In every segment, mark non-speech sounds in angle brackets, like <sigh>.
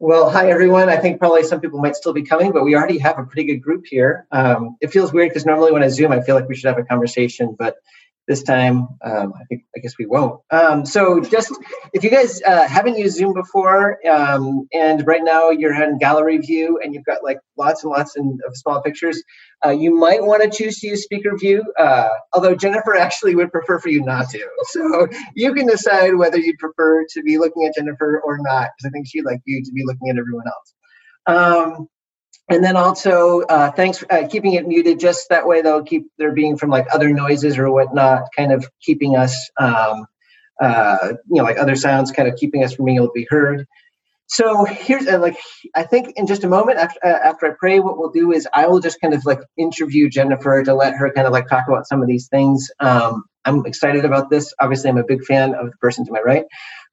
Well, hi everyone. I think probably some people might still be coming, but we already have a pretty good group here. Um, it feels weird because normally when I Zoom, I feel like we should have a conversation, but this time um, i think i guess we won't. Um, so just if you guys uh, haven't used zoom before um, and right now you're in gallery view and you've got like lots and lots of small pictures uh, you might want to choose to use speaker view uh, although jennifer <laughs> actually would prefer for you not to. So you can decide whether you'd prefer to be looking at jennifer or not because i think she'd like you to be looking at everyone else. Um, and then also, uh, thanks for uh, keeping it muted. Just that way, they'll keep there being from like other noises or whatnot, kind of keeping us, um, uh, you know, like other sounds, kind of keeping us from being able to be heard. So here's uh, like I think in just a moment after uh, after I pray, what we'll do is I will just kind of like interview Jennifer to let her kind of like talk about some of these things. Um, I'm excited about this. Obviously, I'm a big fan of the person to my right.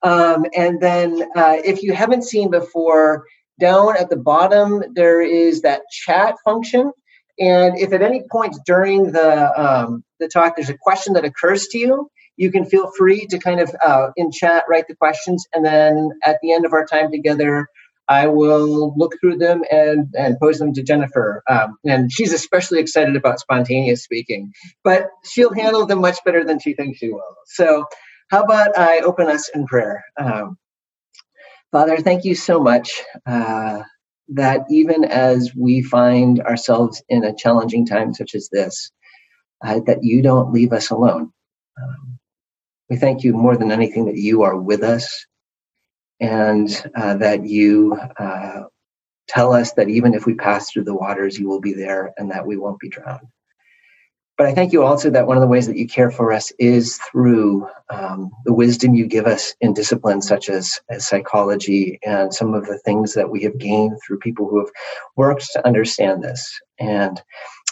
Um, and then uh, if you haven't seen before down at the bottom, there is that chat function. And if at any point during the, um, the talk there's a question that occurs to you, you can feel free to kind of uh, in chat write the questions. And then at the end of our time together, I will look through them and, and pose them to Jennifer. Um, and she's especially excited about spontaneous speaking, but she'll handle them much better than she thinks she will. So, how about I open us in prayer? Um, Father, thank you so much uh, that even as we find ourselves in a challenging time such as this, uh, that you don't leave us alone. Um, we thank you more than anything that you are with us and uh, that you uh, tell us that even if we pass through the waters, you will be there and that we won't be drowned. But I thank you also that one of the ways that you care for us is through um, the wisdom you give us in disciplines such as, as psychology and some of the things that we have gained through people who have worked to understand this. And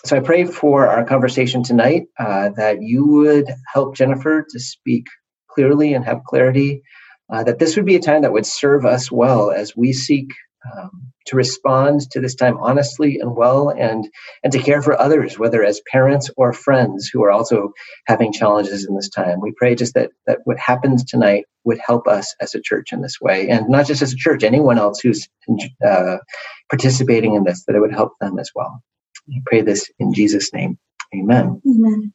so I pray for our conversation tonight uh, that you would help Jennifer to speak clearly and have clarity, uh, that this would be a time that would serve us well as we seek um, to respond to this time honestly and well and and to care for others whether as parents or friends who are also having challenges in this time. We pray just that that what happens tonight would help us as a church in this way and not just as a church anyone else who's uh, participating in this that it would help them as well. We pray this in jesus name. Amen. Amen.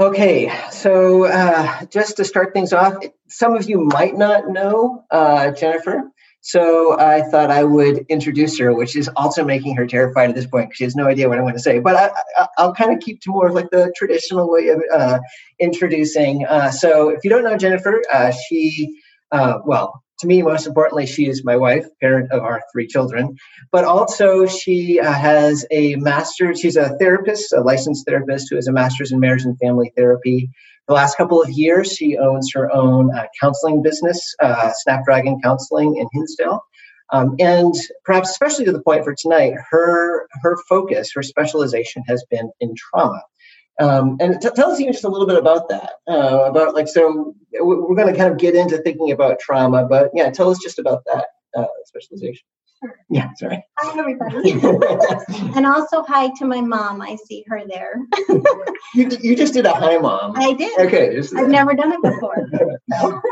Okay, so uh, just to start things off, some of you might not know uh, Jennifer. So I thought I would introduce her, which is also making her terrified at this point because she has no idea what I'm going to say. But I, will kind of keep to more of like the traditional way of uh, introducing. Uh, so if you don't know Jennifer, uh, she, uh, well, to me, most importantly, she is my wife, parent of our three children, but also she uh, has a master's. She's a therapist, a licensed therapist who has a master's in marriage and family therapy the last couple of years, she owns her own uh, counseling business, uh, Snapdragon Counseling in Hinsdale. Um, and perhaps especially to the point for tonight, her her focus, her specialization has been in trauma. Um, and t- tell us even just a little bit about that. Uh, about like, so we're going to kind of get into thinking about trauma, but yeah, tell us just about that uh, specialization. Yeah, sorry. Hi, everybody. <laughs> and also hi to my mom. I see her there. you, you just did a hi, mom. I did. Okay. I've never done it before. <laughs>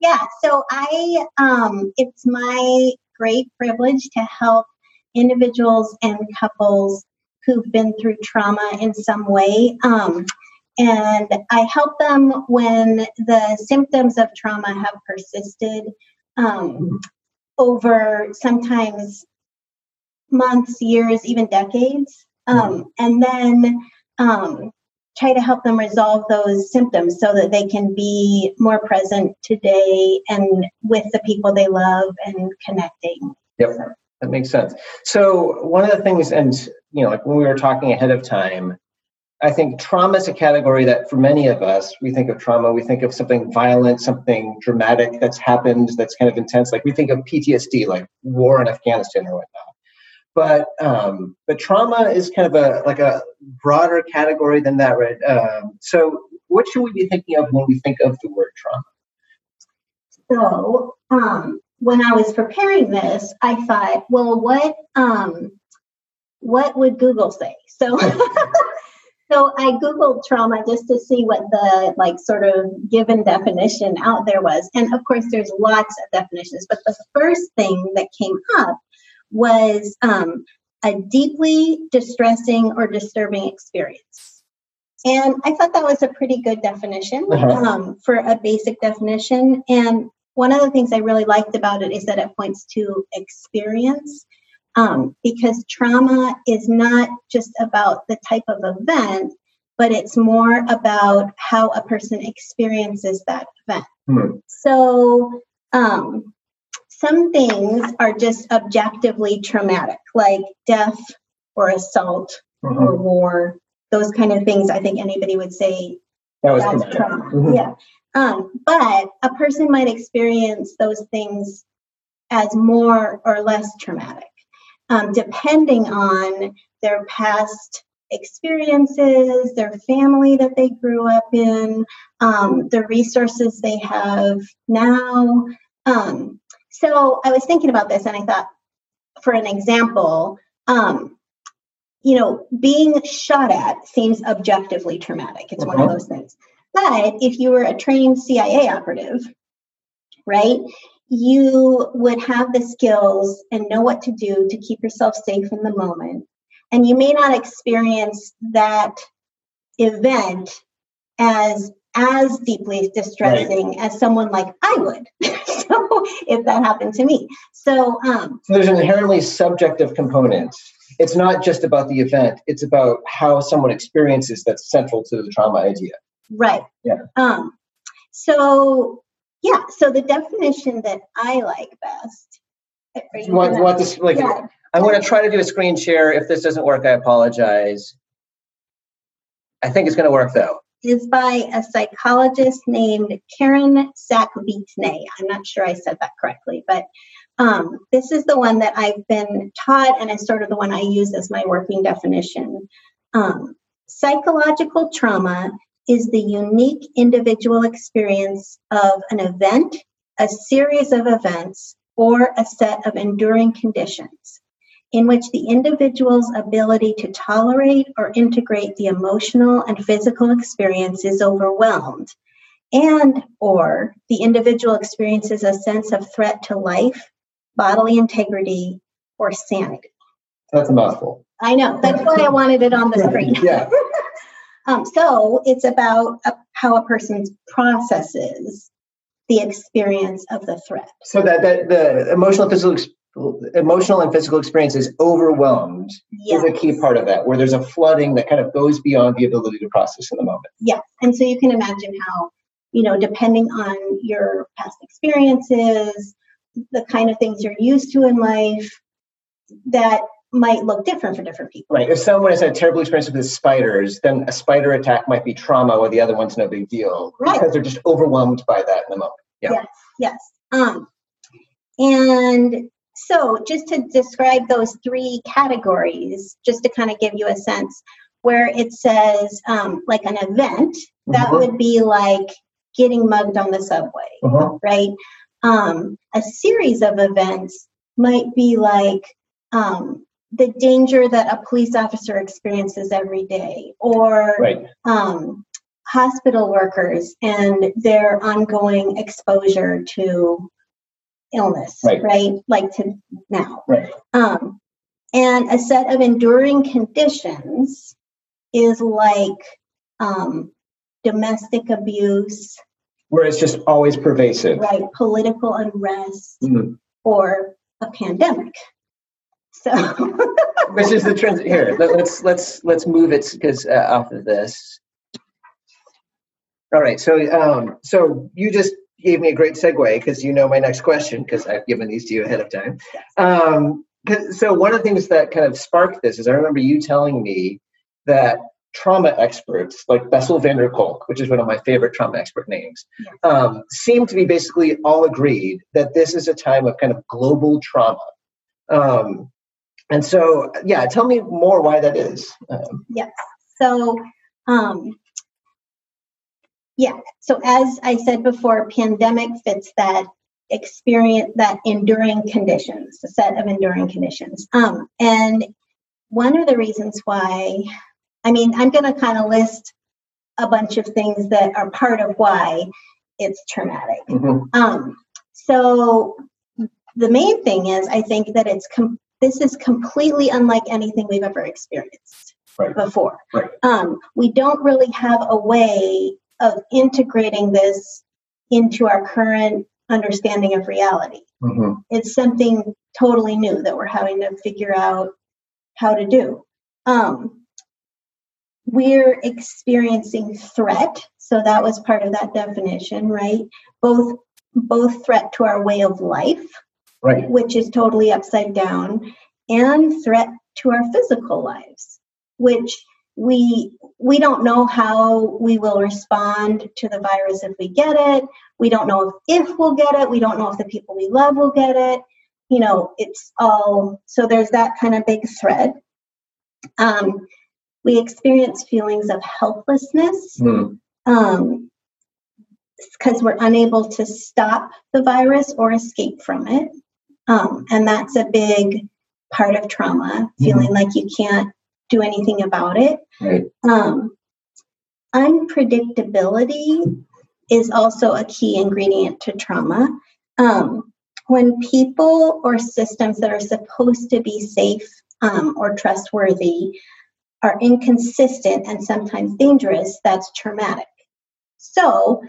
yeah, so I, um, it's my great privilege to help individuals and couples who've been through trauma in some way. Um, and I help them when the symptoms of trauma have persisted. Um, over sometimes months, years, even decades, um, mm-hmm. and then um, try to help them resolve those symptoms so that they can be more present today and with the people they love and connecting. Yep, that makes sense. So one of the things, and you know, like when we were talking ahead of time, I think trauma is a category that for many of us, we think of trauma, we think of something violent, something dramatic that's happened that's kind of intense. Like we think of PTSD, like war in Afghanistan or whatnot. But um, but trauma is kind of a like a broader category than that, right? Um, so what should we be thinking of when we think of the word trauma? So um, when I was preparing this, I thought, well, what um, what would Google say? So <laughs> So I googled trauma just to see what the like sort of given definition out there was, and of course there's lots of definitions. But the first thing that came up was um, a deeply distressing or disturbing experience. And I thought that was a pretty good definition uh-huh. um, for a basic definition. And one of the things I really liked about it is that it points to experience um, because trauma is not just about the type of event, but it's more about how a person experiences that event. Hmm. So, um, some things are just objectively traumatic, like death or assault mm-hmm. or war, those kind of things. I think anybody would say that was that's trauma. Mm-hmm. Yeah. Um, but a person might experience those things as more or less traumatic, um, depending on their past experiences, their family that they grew up in, um, the resources they have now. Um, so I was thinking about this and I thought, for an example, um, you know, being shot at seems objectively traumatic. It's uh-huh. one of uh-huh. those things. But if you were a trained CIA operative, right, you would have the skills and know what to do to keep yourself safe in the moment. And you may not experience that event as as deeply distressing right. as someone like I would. <laughs> so if that happened to me. So um so there's an inherently subjective component. It's not just about the event, it's about how someone experiences that's central to the trauma idea. Right. Yeah. Um so yeah, so the definition that I like best. You want, want this like yeah. I'm going to try to do a screen share. If this doesn't work, I apologize. I think it's going to work though is by a psychologist named Karen Saakvitne. I'm not sure I said that correctly, but um, this is the one that I've been taught, and it's sort of the one I use as my working definition. Um, psychological trauma is the unique individual experience of an event, a series of events, or a set of enduring conditions in which the individual's ability to tolerate or integrate the emotional and physical experience is overwhelmed and or the individual experiences a sense of threat to life bodily integrity or sanity. That's a mouthful. I know. That's why i wanted it on the screen. Yeah um, so it's about a, how a person processes the experience of the threat so that, that the emotional physical emotional and physical experience is overwhelmed yes. is a key part of that, where there's a flooding that kind of goes beyond the ability to process in the moment. Yes. And so you can imagine how, you know, depending on your past experiences, the kind of things you're used to in life, that might look different for different people. Right. If someone has had a terrible experience with spiders, then a spider attack might be trauma, while the other one's no big deal. Right. Because they're just overwhelmed by that in the moment. Yeah. Yes. Yes. Um, and so, just to describe those three categories, just to kind of give you a sense, where it says um, like an event, that mm-hmm. would be like getting mugged on the subway, mm-hmm. right? Um, a series of events might be like um, the danger that a police officer experiences every day, or right. um, hospital workers and their ongoing exposure to illness, right? right? Like to now. Right. Um, and a set of enduring conditions is like um, domestic abuse. Where it's just always pervasive. Right. Political unrest mm-hmm. or a pandemic. So. <laughs> Which is the trend here? Let's let's let's move it because uh, off of this. All right. So um, so you just gave me a great segue because you know my next question because I've given these to you ahead of time. Um, so one of the things that kind of sparked this is I remember you telling me that trauma experts like Bessel van der Kolk, which is one of my favorite trauma expert names, um, seem to be basically all agreed that this is a time of kind of global trauma. Um, and so, yeah, tell me more why that is. Um, yes. So, um, yeah. So as I said before, pandemic fits that experience, that enduring conditions, the set of enduring conditions. Um, and one of the reasons why I mean, I'm going to kind of list a bunch of things that are part of why it's traumatic. Mhm. Um, so the main thing is, I think that it's com- this is completely unlike anything we've ever experienced Right. before. Right. Um, we don't really have a way of integrating this into our current understanding of reality. Mhm. It's something totally new that we're having to figure out how to do. Um, we're experiencing threat, so that was part of that definition, right? Both both threat to our way of life, Right. which is totally upside down, and threat to our physical lives, which we we don't know how we will respond to the virus if we get it. We don't know if, if we'll get it. We don't know if the people we love will get it. You know, it's all so there's that kind of big thread. Um, we experience feelings of helplessness Hmm. um, because we're unable to stop the virus or escape from it. Um, and that's a big part of trauma, feeling like you can't do anything about it. Right. Um, unpredictability is also a key ingredient to trauma. Um, when people or systems that are supposed to be safe um, or trustworthy are inconsistent and sometimes dangerous, that's traumatic. So,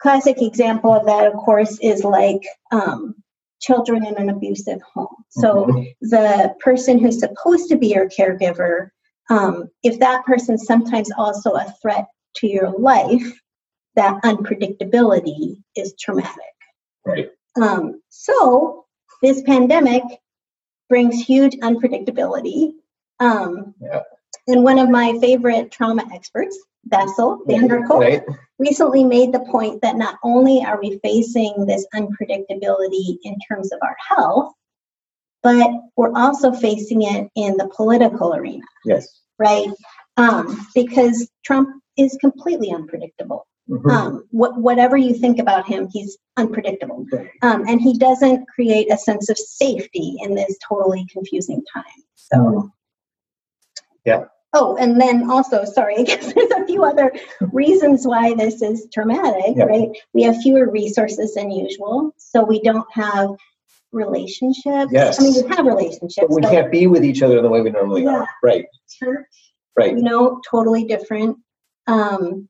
classic example of that, of course, is like um, children in an abusive home. So, Mhm. the person who's supposed to be your caregiver, um, if that person's sometimes also a threat to your life, that unpredictability is traumatic. Right. Um, so this pandemic brings huge unpredictability. Um, Yeah. And one of my favorite trauma experts, Bessel van der Kolk, Right. recently made the point that not only are we facing this unpredictability in terms of our health, but we're also facing it in the political arena, Yes. right? Um, because Trump is completely unpredictable. Mhm. Um, what, whatever you think about him, he's unpredictable. Um, and he doesn't create a sense of safety in this totally confusing time. So, Mhm. Yeah. Oh, and then also, sorry, <laughs> I guess there's a few other reasons why this is traumatic, Yeah. right? We have fewer resources than usual, so we don't have relationships. Yes. I mean, we have relationships, But we but can't be with each other the way we normally Yeah. are. Right. church, Right. you know, totally different. Um,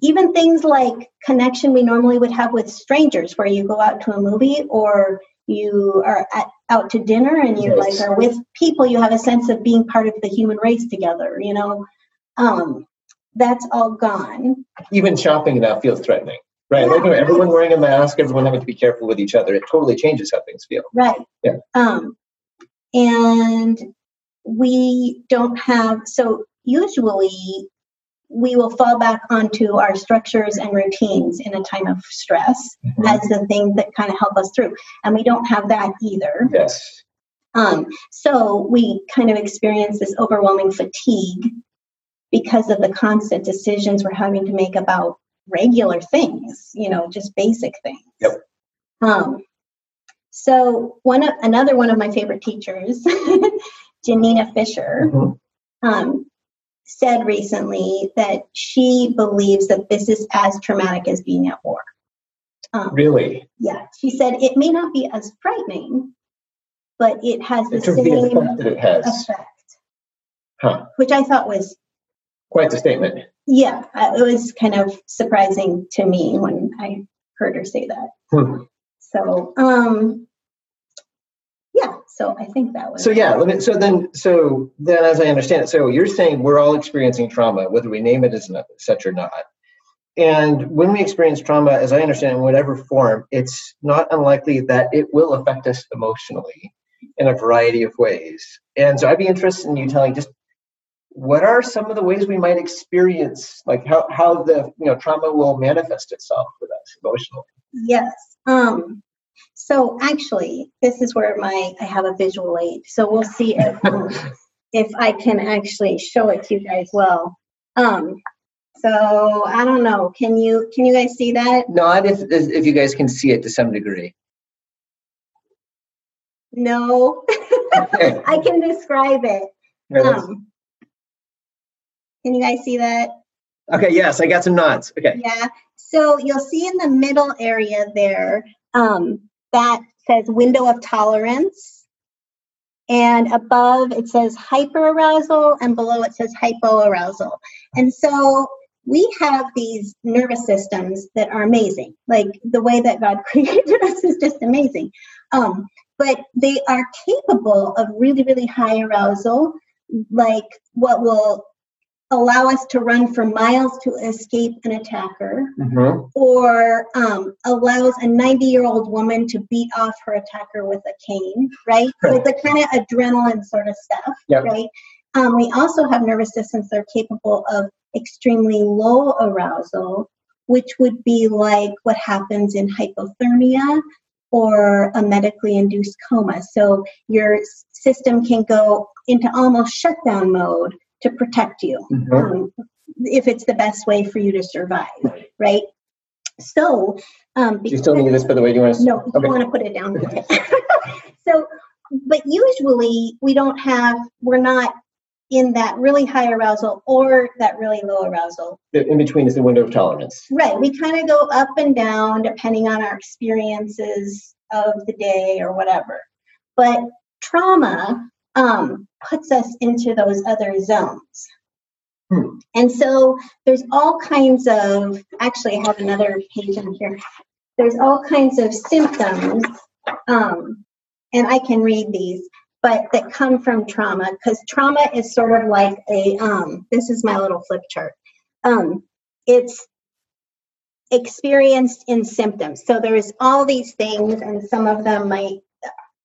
even things like connection we normally would have with strangers, where you go out to a movie or you are at, out to dinner and you Yes. like are with people, you have a sense of being part of the human race together. You know, um, that's all gone. Even shopping now feels threatening. Right. Yeah. Like everyone wearing a mask, everyone having to be careful with each other. It totally changes how things feel. Right. Yeah. Um, and we don't have, so usually we will fall back onto our structures and routines in a time of stress Mhm. as the thing that kind of help us through. And we don't have that either. Yes. Um, so we kind of experience this overwhelming fatigue because of the constant decisions we're having to make about regular things, you know, just basic things. Yep. Um, so one of another one of my favorite teachers, <laughs> Janina Fisher, Mhm. um, said recently that she believes that this is as traumatic as being at war. Um, Really. yeah, she said it may not be as frightening, but it has the of the same effect has. effect, Huh. which I thought was, Quite the statement. yeah, uh, it was kind of surprising to me when I heard her say that. Hmm. So, um, so I think that was. So yeah, let me, so then, so then, as I understand it, so you're saying we're all experiencing trauma, whether we name it as such or not. And when we experience trauma, as I understand, in whatever form, it's not unlikely that it will affect us emotionally in a variety of ways. And so I'd be interested in you telling just what are some of the ways we might experience, like how, how the you know trauma will manifest itself with us emotionally. Yes. Um, so actually, this is where my I have a visual aid. So we'll see if <laughs> um, if I can actually show it to you guys well. Um, so I don't know. Can you can you guys see that? Not if if you guys can see it to some degree. No, Okay. <laughs> I can describe it. Um, Can you guys see that? Okay, yes, I got some nods. Okay. Yeah. So you'll see in the middle area there um, that says window of tolerance. And above it says hyperarousal, and below it says hypoarousal. And so we have these nervous systems that are amazing. Like the way that God <laughs> created us is just amazing. Um, but they are capable of really, really high arousal, like what will allow us to run for miles to escape an attacker, Mhm. or um, allows a 90 year old woman to beat off her attacker with a cane, right? So the kind of adrenaline sort of stuff, Yep. right? Um, we also have nervous systems that are capable of extremely low arousal, which would be like what happens in hypothermia or a medically induced coma. So your system can go into almost shutdown mode to protect you Mhm. um, if it's the best way for you to survive, right? So, um, Do you still need this, by the way? Do you want to? no, you Okay. want to put it down. <laughs> so, but usually we don't have, we're not in that really high arousal or that really low arousal. In between is the window of tolerance. Right. We kind of go up and down depending on our experiences of the day or whatever. But trauma um, puts us into those other zones. Hmm. And so there's all kinds of, actually, I have another page in here. There's all kinds of symptoms, um, and I can read these, but that come from trauma because trauma is sort of like a, um, this is my little flip chart. Um, it's experienced in symptoms. So there's all these things, and some of them might,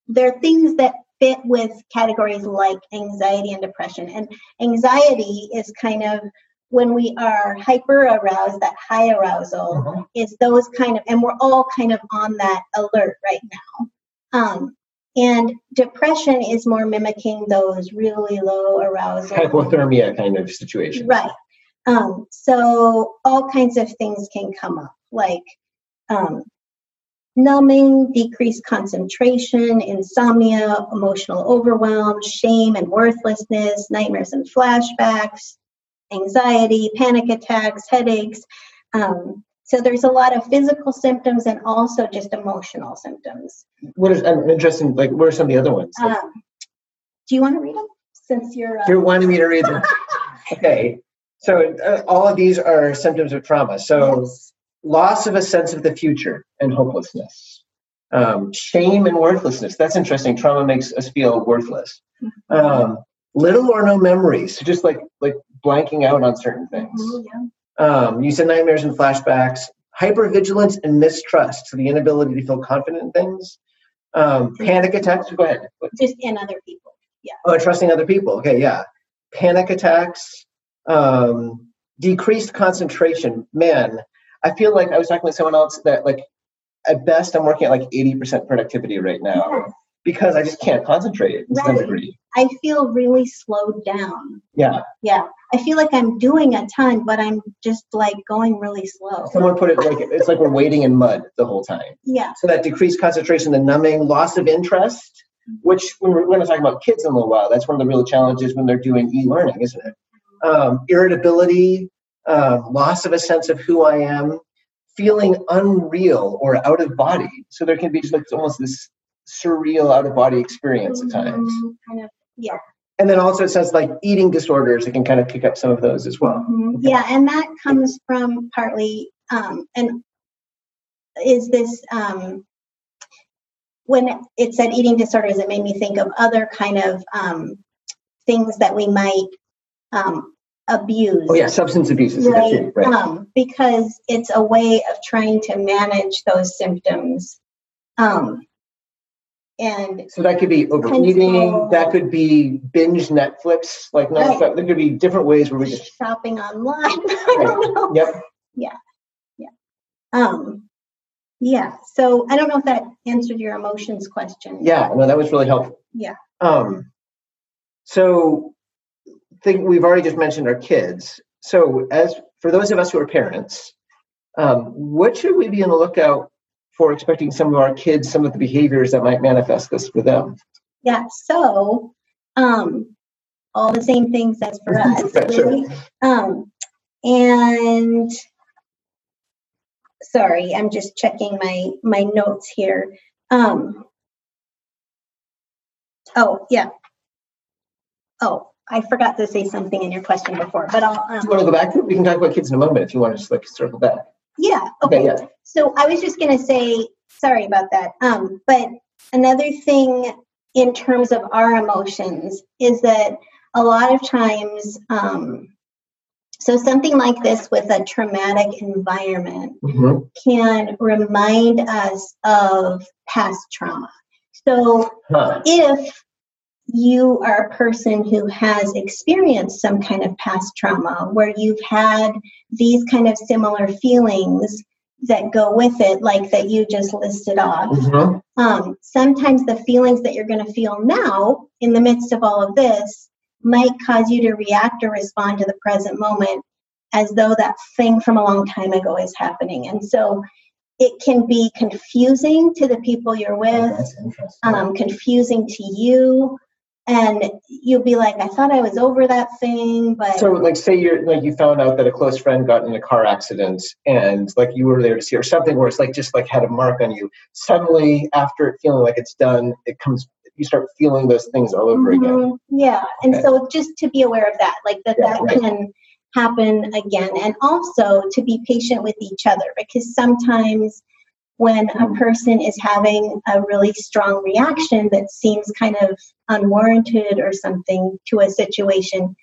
they're things that fit with categories like anxiety and depression. And anxiety is kind of when we are hyper aroused, that high arousal Mhm. is those kind of, and we're all kind of on that alert right now. Um, and depression is more mimicking those really low arousal. Hypothermia kind of situation. Right. Um, so all kinds of things can come up, like um, numbing, decreased concentration, insomnia, emotional overwhelm, shame and worthlessness, nightmares and flashbacks, anxiety, panic attacks, headaches. Um, so there's a lot of physical symptoms and also just emotional symptoms. What is, I'm interested, like, what are some of the other ones? Um, do you want to read them since you're? Uh, You're wanting me to read them. <laughs> Okay. So uh, all of these are symptoms of trauma. So yes. Loss of a sense of the future and hopelessness. Um, shame and worthlessness. That's interesting. Trauma makes us feel worthless. Um, little or no memories. So just like like blanking out on certain things. Mhm. Um, you said nightmares and flashbacks. Hypervigilance and mistrust. So the inability to feel confident in things. Um, panic attacks. Go ahead. Just in other people. Yeah. Oh, trusting other people. Okay, yeah. Panic attacks, um, decreased concentration. Man, I feel like I was talking with someone else that like at best I'm working at like 80% productivity right now Yes. because I just can't concentrate to some Right. degree. I feel really slowed down. Yeah. Yeah. I feel like I'm doing a ton, but I'm just like going really slow. Someone put it like it's like we're wading in mud the whole time. Yeah. So that decreased concentration, the numbing, loss of interest, which when we're going to talk about kids in a little while, that's one of the real challenges when they're doing e-learning, isn't it? Um, irritability, loss of a sense of who I am, feeling unreal or out of body. So there can be just like almost this surreal out of body experience at times. Mhm, Kind of. Yeah. And then also it says like eating disorders, it can kind of pick up some of those as well. Mhm. Yeah. And that comes from partly, um, and is this, um, when it said eating disorders, it made me think of other kind of um, things that we might um, abuse. Oh yeah, substance abuse is right, right. right. Um, because it's a way of trying to manage those symptoms. Um, and So that could be overeating. That could be binge Netflix. Like no, Right. there could be different ways where we just. shopping online. <laughs> I don't know. Yep. Um, yeah. Yeah. So I don't know if that answered your emotions question. Yeah. No, that was really helpful. Yeah. Um. So, think we've already just mentioned our kids. So, as for those of us who are parents, um, what should we be on the lookout for? Expecting some of our kids, some of the behaviors that might manifest this for them. Yeah. So, um, all the same things as for us. <laughs> Sure. right? Um, and sorry, I'm just checking my my notes here. Um, oh yeah. Oh, I forgot to say something in your question before, but I'll. Do Um, you want to go back to it? We can talk about kids in a moment if you want to just like circle back. yeah. Okay, Okay. yeah. So I was just going to say, sorry about that. Um, but another thing in terms of our emotions is that a lot of times, um, so something like this with a traumatic environment Mhm. can remind us of past trauma. So Huh. if you are a person who has experienced some kind of past trauma where you've had these kind of similar feelings that go with it, like that you just listed off, Mhm. um, sometimes the feelings that you're going to feel now in the midst of all of this might cause you to react or respond to the present moment as though that thing from a long time ago is happening. And so it can be confusing to the people you're with That's um, confusing to you and you'll be like i thought i was over that thing but So, like, say you're like you found out that a close friend got in a car accident, and like you were there to see, or something where it's like just like had a mark on you. Suddenly, after it feeling like it's done, it comes. You start feeling those things all over again. Mhm, yeah and Okay. so just to be aware of that like that Yeah, that right. can happen again and also to be patient with each other because sometimes when a person is having a really strong reaction that seems kind of unwarranted or something to a situation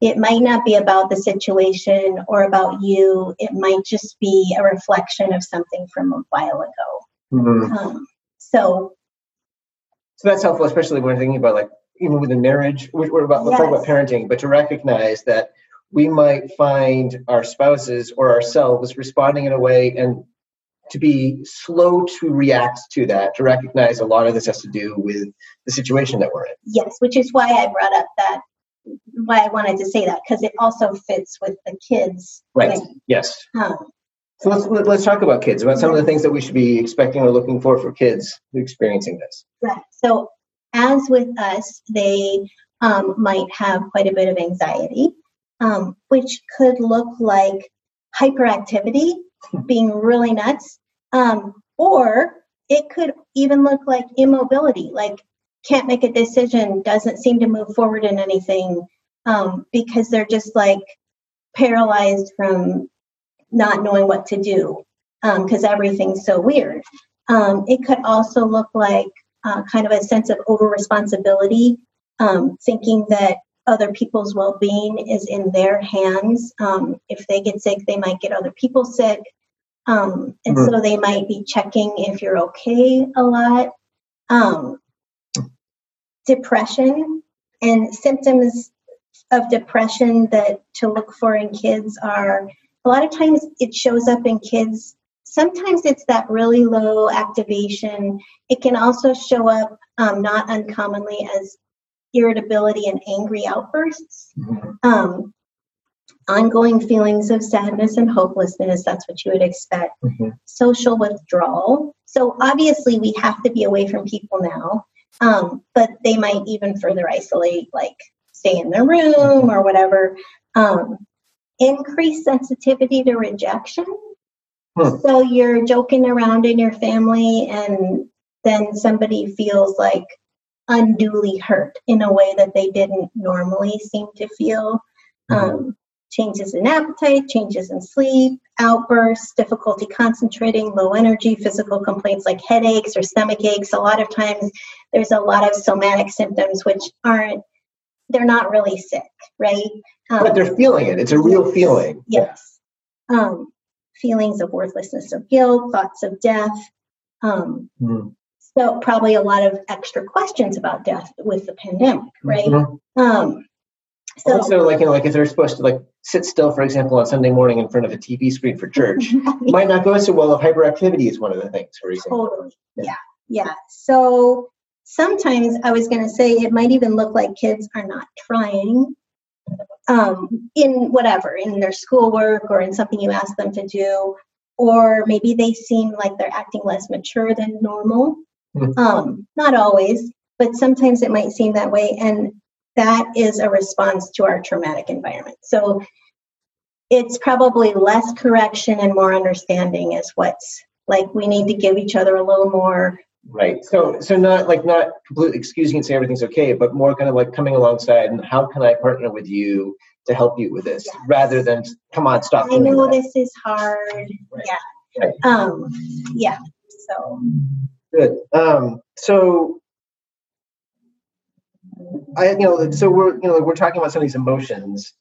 it might not be about the situation or about you it might just be a reflection of something from a while ago Mhm. um, so So that's helpful, especially when thinking about like even within marriage. We're, about we're talking about parenting, but to recognize that we might find our spouses or ourselves responding in a way and to be slow to react to that, to recognize a lot of this has to do with the situation that we're in. Yes, which is why I brought up that, why I wanted to say that, because it also fits with the kids. Right. thing. Yes. Um, So let's let- let's talk about kids. About some of the things that we should be expecting or looking for for kids experiencing this. right. So, as with us, they um, might have quite a bit of anxiety, um, which could look like hyperactivity, <laughs> being really nuts, um, or it could even look like immobility, like can't make a decision, doesn't seem to move forward in anything um, because they're just like paralyzed from not knowing what to do because everything's so weird. Um, it could also look like uh, kind of a sense of over responsibility, um, thinking that other people's well being is in their hands. Um, if they get sick, they might get other people sick. Um, and so they might be checking if you're okay a lot. Um, depression and symptoms of depression that to look for in kids are a lot of times it shows up in kids sometimes it's that really low activation it can also show up um, not uncommonly as irritability and angry outbursts Mhm. um, ongoing feelings of sadness and hopelessness that's what you would expect. Mhm. social withdrawal. So obviously we have to be away from people now um, but they might even further isolate like stay in their room or whatever. Um, increased sensitivity to rejection. Hmm. so you're joking around in your family and then somebody feels like unduly hurt in a way that they didn't normally seem to feel. Um, changes in appetite changes in sleep outbursts difficulty concentrating low energy physical complaints like headaches or stomach aches a lot of times there's a lot of somatic symptoms which aren't they're not really sick right um, But they're feeling it. It's a real feeling. Yes. Um, feelings of worthlessness or guilt, thoughts of death. Um, Mhm. so probably a lot of extra questions about death with the pandemic, right? Mhm. So also, like you know, like if they're supposed to like sit still, for example, on Sunday morning in front of a TV screen for church, <laughs> might not go so well if hyperactivity is one of the things. For example. totally, yeah, yeah. So sometimes I was going to say it might even look like kids are not trying um, in whatever, in their schoolwork or in something you ask them to do, or maybe they seem like they're acting less mature than normal. Mhm. Um, not always, but sometimes it might seem that way. And that is a response to our traumatic environment. So it's probably less correction and more understanding is what's like we need to give each other a little more Right. So so not like not completely excusing and saying everything's okay, but more kind of like coming alongside and how can I partner with you to help you with this Yes. rather than come on, stop. I know that. this is hard. Right. Yeah. Right. Um yeah. So Good. Um, so I, you know, so we're, you know, we're talking about some of these emotions,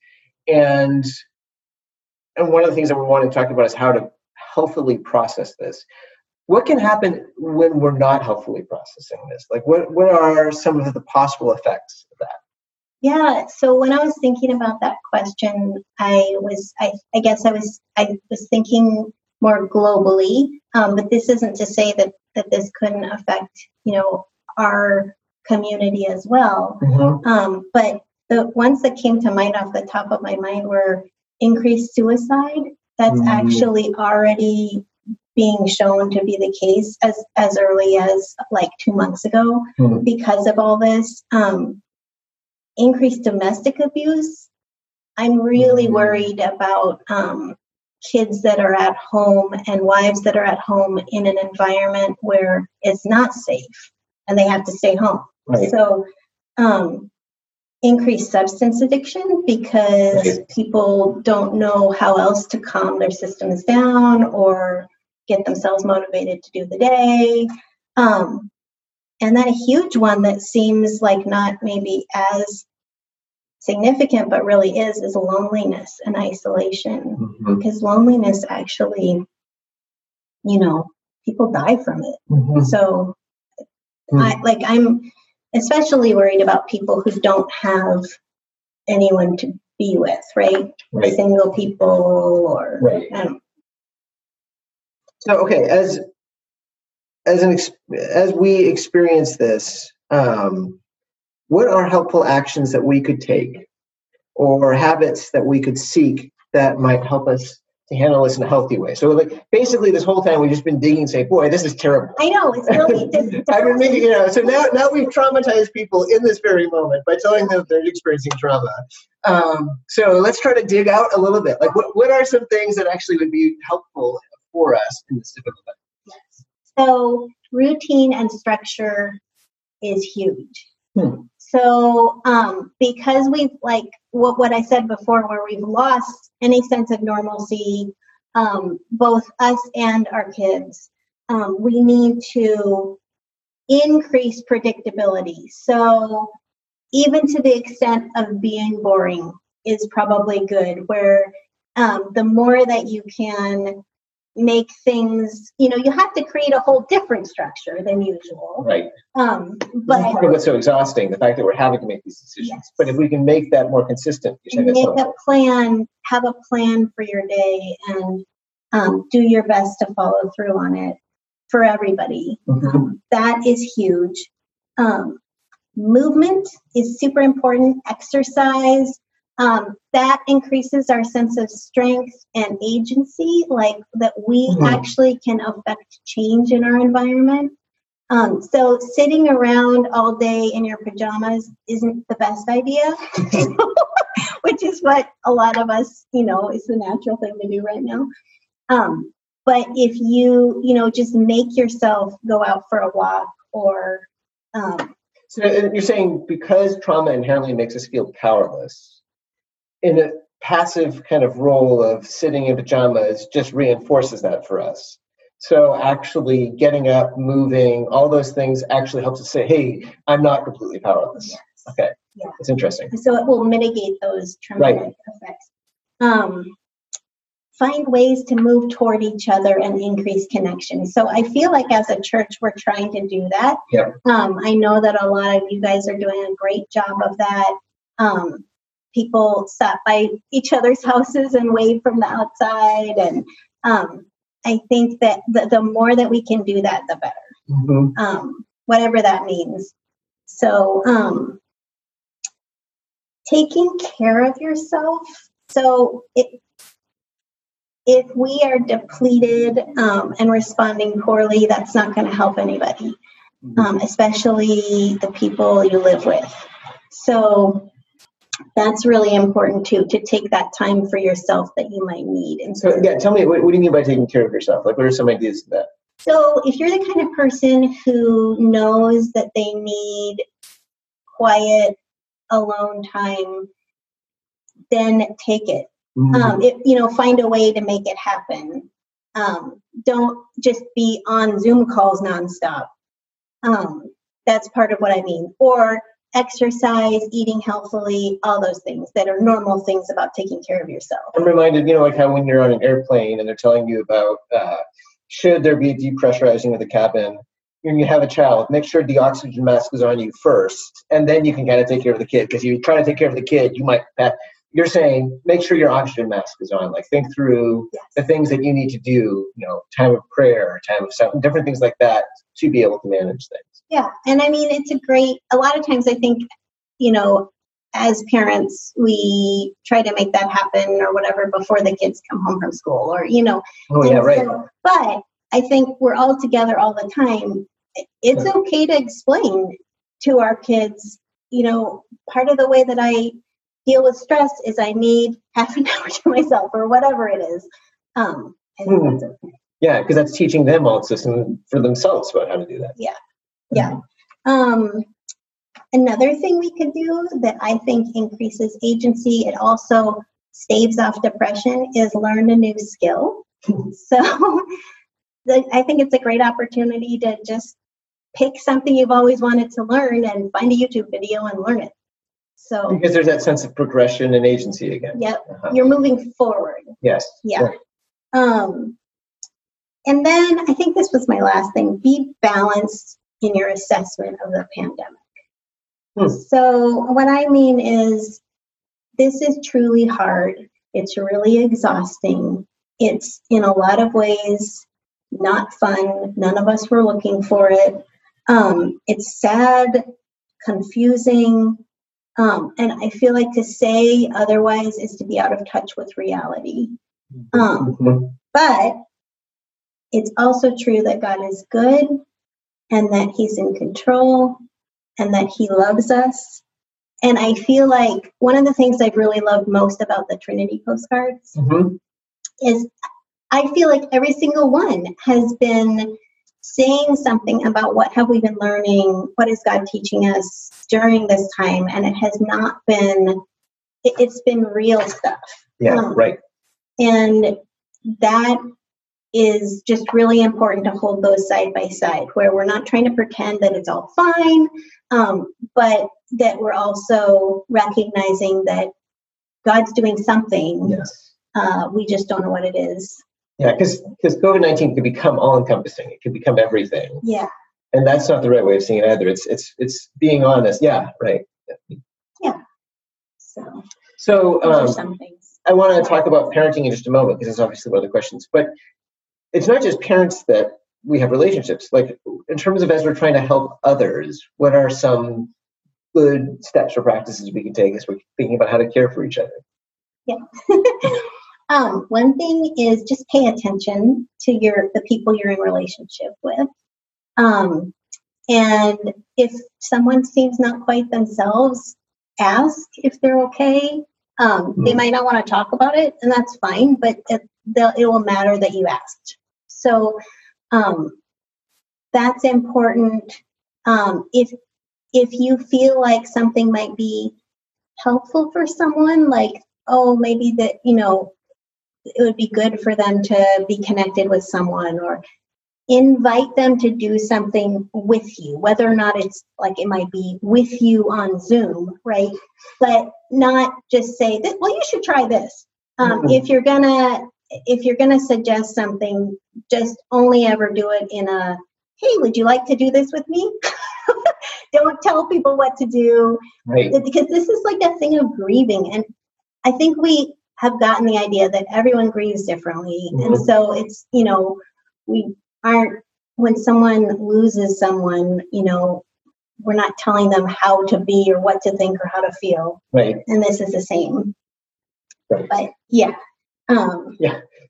and and one of the things that we want to talk about is how to healthily process this. What can happen when we're not healthfully processing this? Like, what what are some of the possible effects of that? Yeah, so when I was thinking about that question, I was, I, I guess I was, I was thinking more globally. Um, but this isn't to say that that this couldn't affect, you know, our community as well. Um, but the ones that came to mind off the top of my mind were increased suicide. That's Mhm. actually already being shown to be the case as as early as like two months ago Mhm. because of all this. Um, increased domestic abuse. I'm really Mhm. worried about um, kids that are at home and wives that are at home in an environment where it's not safe and they have to stay home. Right. So, um, increased substance addiction because Right. people don't know how else to calm their systems down or get themselves motivated to do the day. Um, and then a huge one that seems like not maybe as significant, but really is, is loneliness and isolation. Mhm. Because loneliness actually, you know, people die from it. Mhm. So, Hmm. I like I'm especially worried about people who don't have anyone to be with, right? Right. Single people or Right. So okay, as as an as we experience this, um, what are helpful actions that we could take, or habits that we could seek that might help us to handle this in a healthy way? So like basically, this whole time we've just been digging, and saying, "Boy, this is terrible." I know it's really I've been making, you know, so now now we've traumatized people in this very moment by telling them they're experiencing trauma. Um, so let's try to dig out a little bit. Like, what, what are some things that actually would be helpful for us in this difficult time? So routine and structure is huge. Hmm. So um, because we've like what what I said before, where we've lost any sense of normalcy, um, both us and our kids, um, we need to increase predictability. So even to the extent of being boring is probably good. Where um, the more that you can make things, you know, you have to create a whole different structure than usual. Right. Um, but part of what's so exhausting, the fact that we're having to make these decisions. Yes. But if we can make that more consistent, make a plan, have a plan for your day, and um, do your best to follow through on it for everybody. Mhm. That is huge. Um, movement is super important. Exercise. Um, that increases our sense of strength and agency, like that we Mhm. actually can affect change in our environment. Um, so sitting around all day in your pajamas isn't the best idea, <laughs> which is what a lot of us, you know, is the natural thing to do right now. Um, but if you, you know, just make yourself go out for a walk or, um, So you're saying because trauma inherently makes us feel powerless, in a passive kind of role of sitting in pajamas just reinforces that for us. So actually getting up, moving, all those things actually helps us say, hey, I'm not completely powerless. yes. Okay. Yeah. It's interesting. so it will mitigate those traumatic effects. Um, find ways to move toward each other and increase connection. So I feel like as a church, we're trying to do that. Yep. Um, I know that a lot of you guys are doing a great job of that. Um, people stop by each other's <laughs> houses and wave from the outside. And um, I think that the, the more that we can do that, the better Mhm. um, whatever that means. So, um, taking care of yourself. So, it, if we are depleted um, and responding poorly, that's not going to help anybody, um, especially the people you live with. So that's really important too, to take that time for yourself that you might need. And So yeah, tell me what, what do you mean by taking care of yourself? Like, what are some ideas to that? So, if you're the kind of person who knows that they need quiet, alone time, then take it. Mhm. Um, it you know, find a way to make it happen. Um, don't just be on Zoom calls nonstop. Um, that's part of what I mean. Or exercise, eating healthily, all those things that are normal things about taking care of yourself. I'm reminded, you know, like how when you're on an airplane and they're telling you about uh, should there be a depressurizing of the cabin, and you have a child, make sure the oxygen mask is on you first, and then you can kind of take care of the kid. Because you try to take care of the kid, you might. You're saying make sure your oxygen mask is on. Like think through Yes. the things that you need to do. You know, time of prayer, time of something, different things like that to be able to manage things. Yeah, and I mean, it's a great, a lot of times I think, you know, as parents, we try to make that happen or whatever before the kids come home from school or, you know. Oh yeah, right. so- but I think we're all together all the time. It's okay to explain to our kids, you know, part of the way that I deal with stress is I need half an <laughs> hour to myself or whatever it is. Um, Hmm. that's okay. Yeah, because that's teaching them also some for themselves about how to do that. Yeah. Um, another thing we could do that I think increases agency, it also staves off depression, is learn a new skill. <laughs> so the, I think it's a great opportunity to just pick something you've always wanted to learn and find a YouTube video and learn it. So, Because there's that sense of progression and agency again. yep, Uh-huh. you're moving forward. Yes. Yeah. Um, and then I think this was my last thing be balanced in your assessment of the pandemic. Hmm. So, what I mean is, this is truly hard. It's really exhausting. It's in a lot of ways not fun. None of us were looking for it. Um, it's sad, confusing, um, and I feel like to say otherwise is to be out of touch with reality. Um, Mhm. but it's also true that God is good and that He's in control and that He loves us. And I feel like one of the things I've really loved most about the Trinity postcards Mhm. is I feel like every single one has been saying something about what have we been learning, what is God teaching us during this time, and it has not been. it- It's been real stuff. Yeah, Um, right. And that is just really important to hold those side by side, where we're not trying to pretend that it's all fine, um, but that we're also recognizing that God's doing something. Yes. Uh, we just don't know what it is. Yeah, because because COVID nineteen could become all encompassing. It could become everything, Yeah. and that's not the right way of seeing it either. It's it's it's being honest. Yeah, right. Yeah. So So um. I want to talk about parenting in just a moment because it's obviously one of the questions. But it's not just parents that we have relationships. Like in terms of as we're trying to help others, what are some good steps or practices we can take as we're thinking about how to care for each other? <laughs> um, one thing is just pay attention to your the people you're in relationship with. Um, and if someone seems not quite themselves, ask if they're okay. Um, They Mhm. might not want to talk about it, and that's fine. But it, it will matter that you asked. So um, that's important. Um, if if you feel like something might be helpful for someone, like oh maybe that you know it would be good for them to be connected with someone or invite them to do something with you whether or not it's like it might be with you on zoom right but not just say that well you should try this um, Mhm. if you're gonna if you're gonna suggest something just only ever do it in a hey would you like to do this with me <laughs> don't tell people what to do Right. because this is like a thing of grieving and i think we have gotten the idea that everyone grieves differently and Mhm. so it's you know we aren't when someone loses someone you know we're not telling them how to be or what to think or how to feel Right. and this is the same Right. but yeah um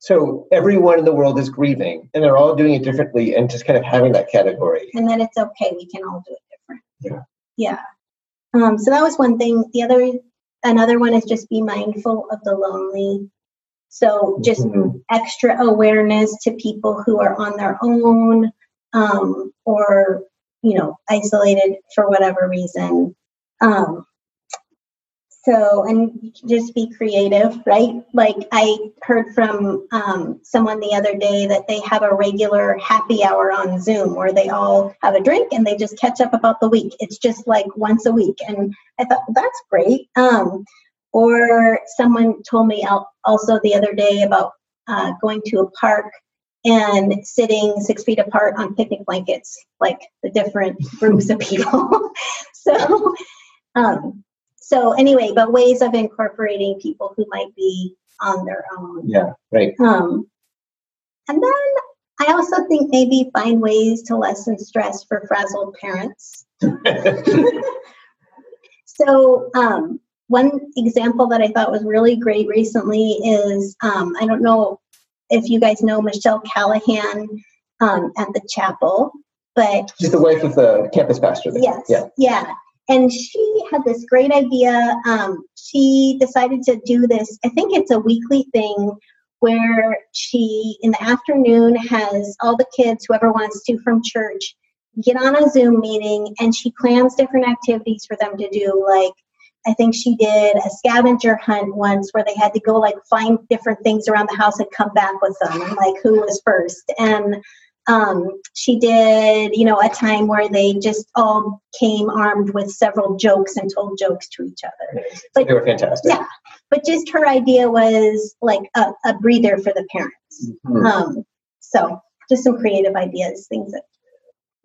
So everyone in the world is grieving, and they're all doing it differently, and just kind of having that category. and then it's okay we can all do it different Yeah. yeah Um, so that was one thing. The other, another one is just be mindful of the lonely. So just Mm-hmm. extra awareness to people who are on their own um, or you know isolated for whatever reason. Um, so and just be creative, right? Like I heard from um, someone the other day that they have a regular happy hour on Zoom where they all have a drink and they just catch up about the week. It's just like once a week, and I thought that's great. Um, or someone told me also the other day about uh, going to a park and sitting six feet apart on picnic blankets, like the different groups of people. <laughs> so, um, so anyway, but ways of incorporating people who might be on their own. Yeah, right. Um, and then I also think maybe find ways to lessen stress for frazzled parents. <laughs> So, um, one example that I thought was really great recently is um, I don't know if you guys know Michelle Callahan um, at the chapel, but She's the wife of the campus pastor. there. Yes. Yeah. Yeah. And she had this great idea. Um, she decided to do this, I think it's a weekly thing where she, in the afternoon, has all the kids, whoever wants to from church, get on a Zoom meeting and she plans different activities for them to do. Like, I think she did a scavenger hunt once where they had to go like find different things around the house and come back with them like who was first. And um, she did, you know, a time where they just all came armed with several jokes and told jokes to each other. But- they were fantastic. Yeah. But just her idea was like a, a breather for the parents. Mhm. Um, so just some creative ideas, things that.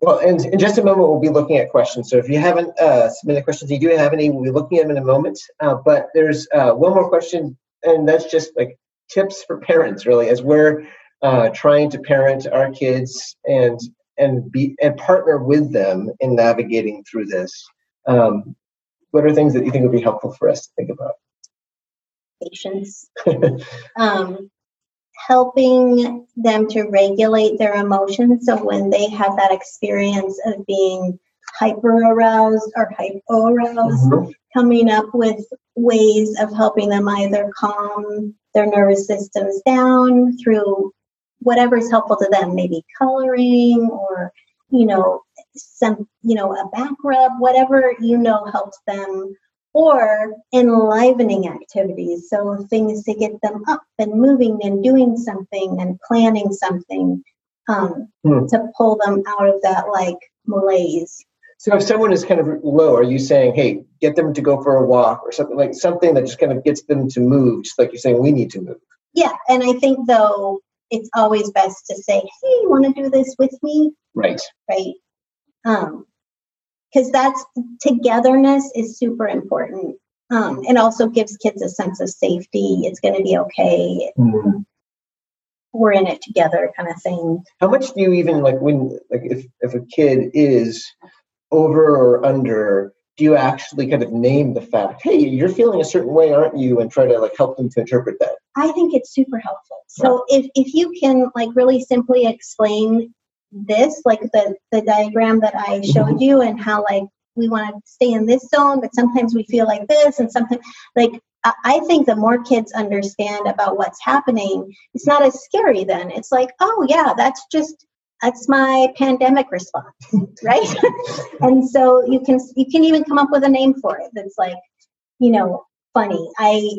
Well, and in just a moment, we'll be looking at questions. So if you haven't uh, submitted questions, you do have any, we'll be looking at them in a moment. Uh, but there's uh, one more question, and that's just like tips for parents, really, as we're uh, trying to parent our kids and and be and partner with them in navigating through this. Um, what are things that you think would be helpful for us to think about? Patience. <laughs> um, helping them to regulate their emotions. So when they have that experience of being hyper aroused or hypo aroused, Mhm. coming up with ways of helping them either calm their nervous systems down through whatever is helpful to them, maybe coloring or, you know, some, you know, a back rub, whatever you know helps them or enlivening activities. So things to get them up and moving and doing something and planning something um, Hmm. to pull them out of that like malaise. So if someone is kind of low, are you saying, hey, get them to go for a walk or something like something that just kind of gets them to move, just like you're saying we need to move? Yeah, and I think though it's always best to say, "Hey, you want to do this with me?" Right. Right? Um, because that's togetherness is super important. Um, and also gives kids a sense of safety. It's going to be okay. We're in it together, kind of thing. How much do you even like when like if if a kid is over or under? Do you actually kind of name the fact? Hey, you're feeling a certain way, aren't you? And try to like help them to interpret that. I think it's super helpful. So if, if you can like really simply explain this, like the, the diagram that I mm-hmm. showed you and how like we want to stay in this zone, but sometimes we feel like this and sometimes like I- I think the more kids understand about what's happening, it's not as scary then. It's like, oh yeah, that's just that's my pandemic response, <laughs> right? <laughs> and so you can you can even come up with a name for it that's like, you know, funny. I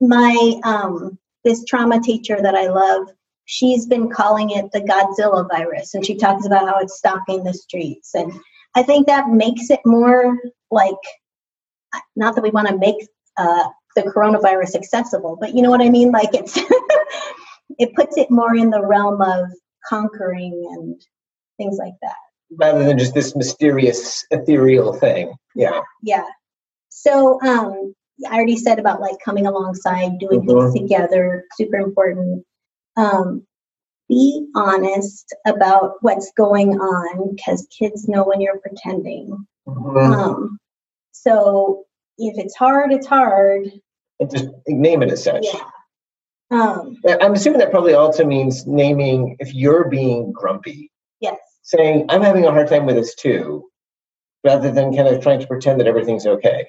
my um this trauma teacher that I love, she's been calling it the Godzilla virus, and she talks about how it's stalking the streets. And I think that makes it more like, not that we want to make uh, the coronavirus accessible, but you know what I mean. Like it's, <laughs> it puts it more in the realm of conquering and things like that. Rather than just this mysterious, ethereal thing. Yeah. Yeah. So um, I already said about like coming alongside, doing things together, super important. Um, be honest about what's going on because kids know when you're pretending. Mhm. Um, so if it's hard, it's hard. And just name it as such. Yeah. Um, I'm assuming that probably also means naming if you're being grumpy, yes. saying, I'm having a hard time with this too. rather than kind of trying to pretend that everything's okay.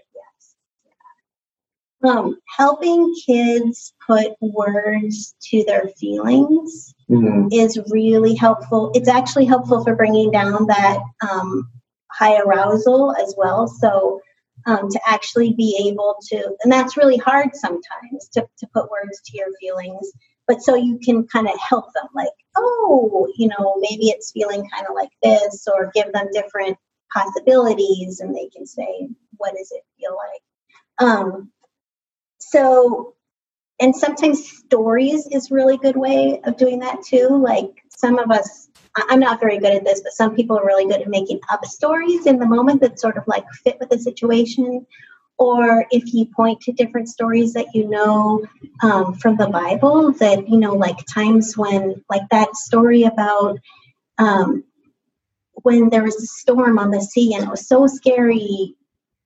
Um, helping kids put words to their feelings mm-hmm. is really helpful. It's actually helpful for bringing down that um, high arousal as well. So um, to actually be able to, and that's really hard sometimes to, to put words to your feelings. But so you can kind of help them, like, oh, you know, maybe it's feeling kind of like this, or give them different possibilities, and they can say, what does it feel like? Um, so, and sometimes stories is really good way of doing that too. Like some of us I'm not very good at this, but some people are really good at making up stories in the moment that sort of like fit with the situation. Or if you point to different stories that you know um, from the Bible, that, you know, like times when, like that story about um, when there was a storm on the sea and it was so scary.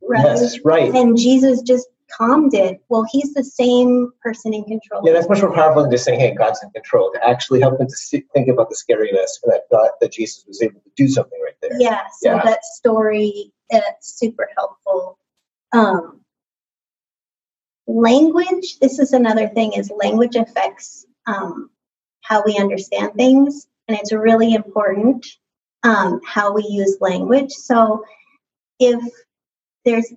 Right? Yes, right. And Jesus just calmed it. Well, he's the same person in control. Yeah, that's much more powerful than just saying, "Hey, God's in control." To actually help them to see, think about the scariness and that God, that Jesus was able to do something right there. Yeah, so yeah. that story that's super helpful. Um, language. This is another thing: is language affects um, how we understand things, and it's really important um, how we use language. So, if there's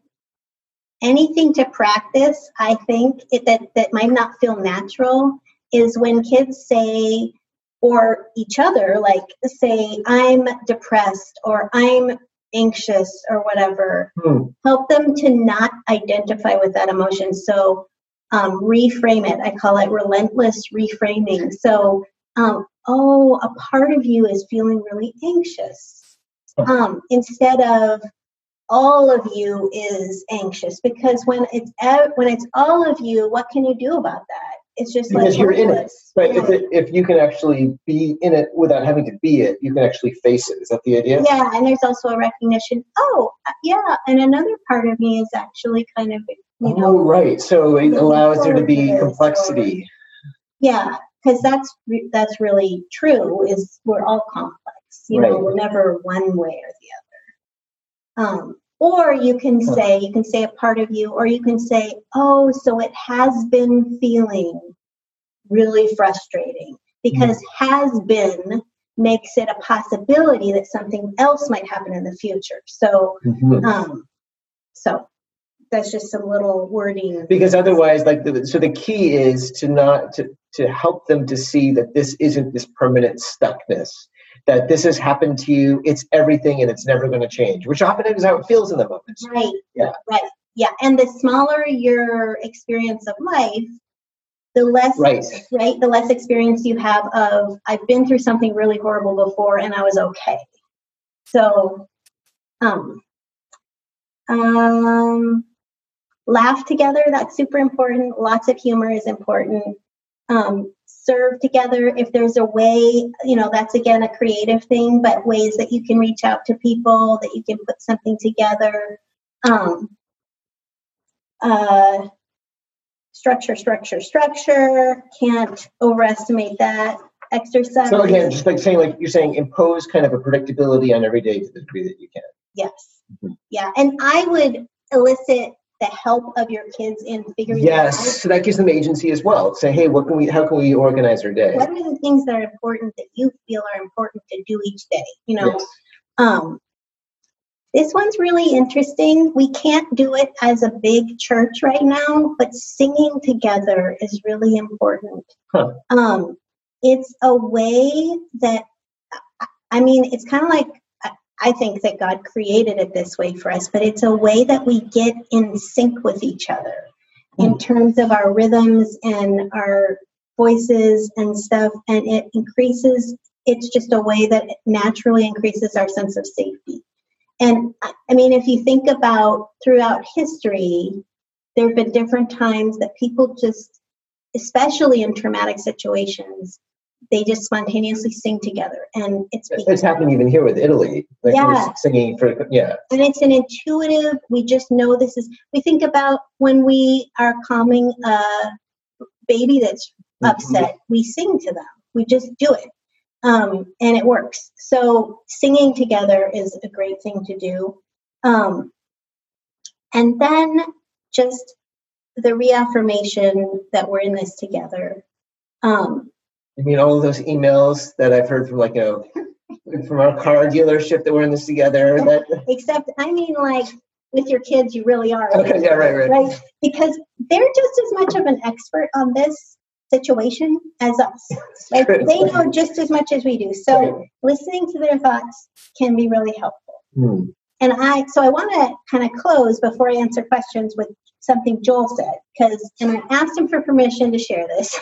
anything to practice, I think it, that that might not feel natural is when kids say or each other like say I'm depressed or I'm anxious or whatever. Hmm. Help them to not identify with that emotion. So um, reframe it. I call it relentless reframing. So um, oh, a part of you is feeling really anxious. Um, instead of all of you is anxious because when it's when it's all of you, what can you do about that? It's just because like you're in it. Right. Yeah. If, it, if you can actually be in it without having to be it, you can actually face it. Is that the idea? Yeah, and there's also a recognition. Oh, yeah, and another part of me is actually kind of you know. Oh, right. So it allows there to be complexity. Yeah, because that's that's really true. Is we're all complex. You right. know, we're never one way or the other. Um, or you can say, you can say a part of you, or you can say, oh, so it has been feeling really frustrating because mm-hmm. has been makes it a possibility that something else might happen in the future. So, mm-hmm. um, so that's just some little wording. Because otherwise, like, the, so the key is to not to to help them to see that this isn't this permanent stuckness that this has happened to you, it's everything and it's never going to change, which often is how it feels in the moment. Right. Yeah. Right. Yeah. And the smaller your experience of life, the less right. right the less experience you have of I've been through something really horrible before and I was okay. So um um laugh together that's super important lots of humor is important um, serve together if there's a way you know that's again a creative thing but ways that you can reach out to people that you can put something together um, uh, structure structure structure can't overestimate that exercise. So again just like saying like you're saying impose kind of a predictability on every day to the degree that you can. Yes. Mm-hmm. yeah and i would elicit the help of your kids in figuring out. yes so that gives them agency as well say hey what can we how can we organize our day what are the things that are important that you feel are important to do each day you know yes. um this one's really interesting we can't do it as a big church right now but singing together is really important huh. um it's a way that i mean it's kind of like I think that God created it this way for us, but it's a way that we get in sync with each other in hmm. terms of our rhythms and our voices and stuff. And it increases, it's just a way that naturally increases our sense of safety. And I mean, if you think about throughout history, there have been different times that people just, especially in traumatic situations, they just spontaneously sing together and it's it's happening even here with italy like yeah singing for yeah and it's an intuitive we just know this is we think about when we are calming a baby that's mm-hmm. upset mm-hmm. we sing to them we just do it um, and it works so singing together is a great thing to do Um, and then just the reaffirmation that we're in this together. Um, I mean, all of those emails that I've heard from like a from our car dealership that we're in this together. That except, I mean, like with your kids, you really are. Okay, yeah, right, right. Right, because they're just as much of an expert on this situation as us. Like they know just as much as we do. So right. listening to their thoughts can be really helpful. Hmm. And I, so I want to kind of close before I answer questions with something Joel said, because, and I asked him for permission to share this.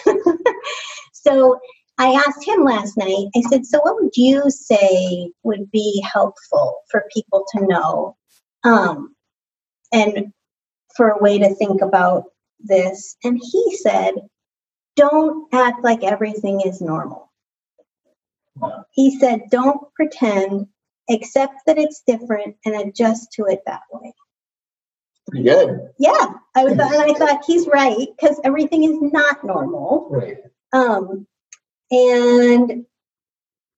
<laughs> so I asked him last night, I said, so what would you say would be helpful for people to know? Um, and for a way to think about this. And he said, don't act like everything is normal. He said, don't pretend, accept that it's different and adjust to it that way. Pretty good. Yeah, I was, and I thought he's right because everything is not normal. Right. Um, and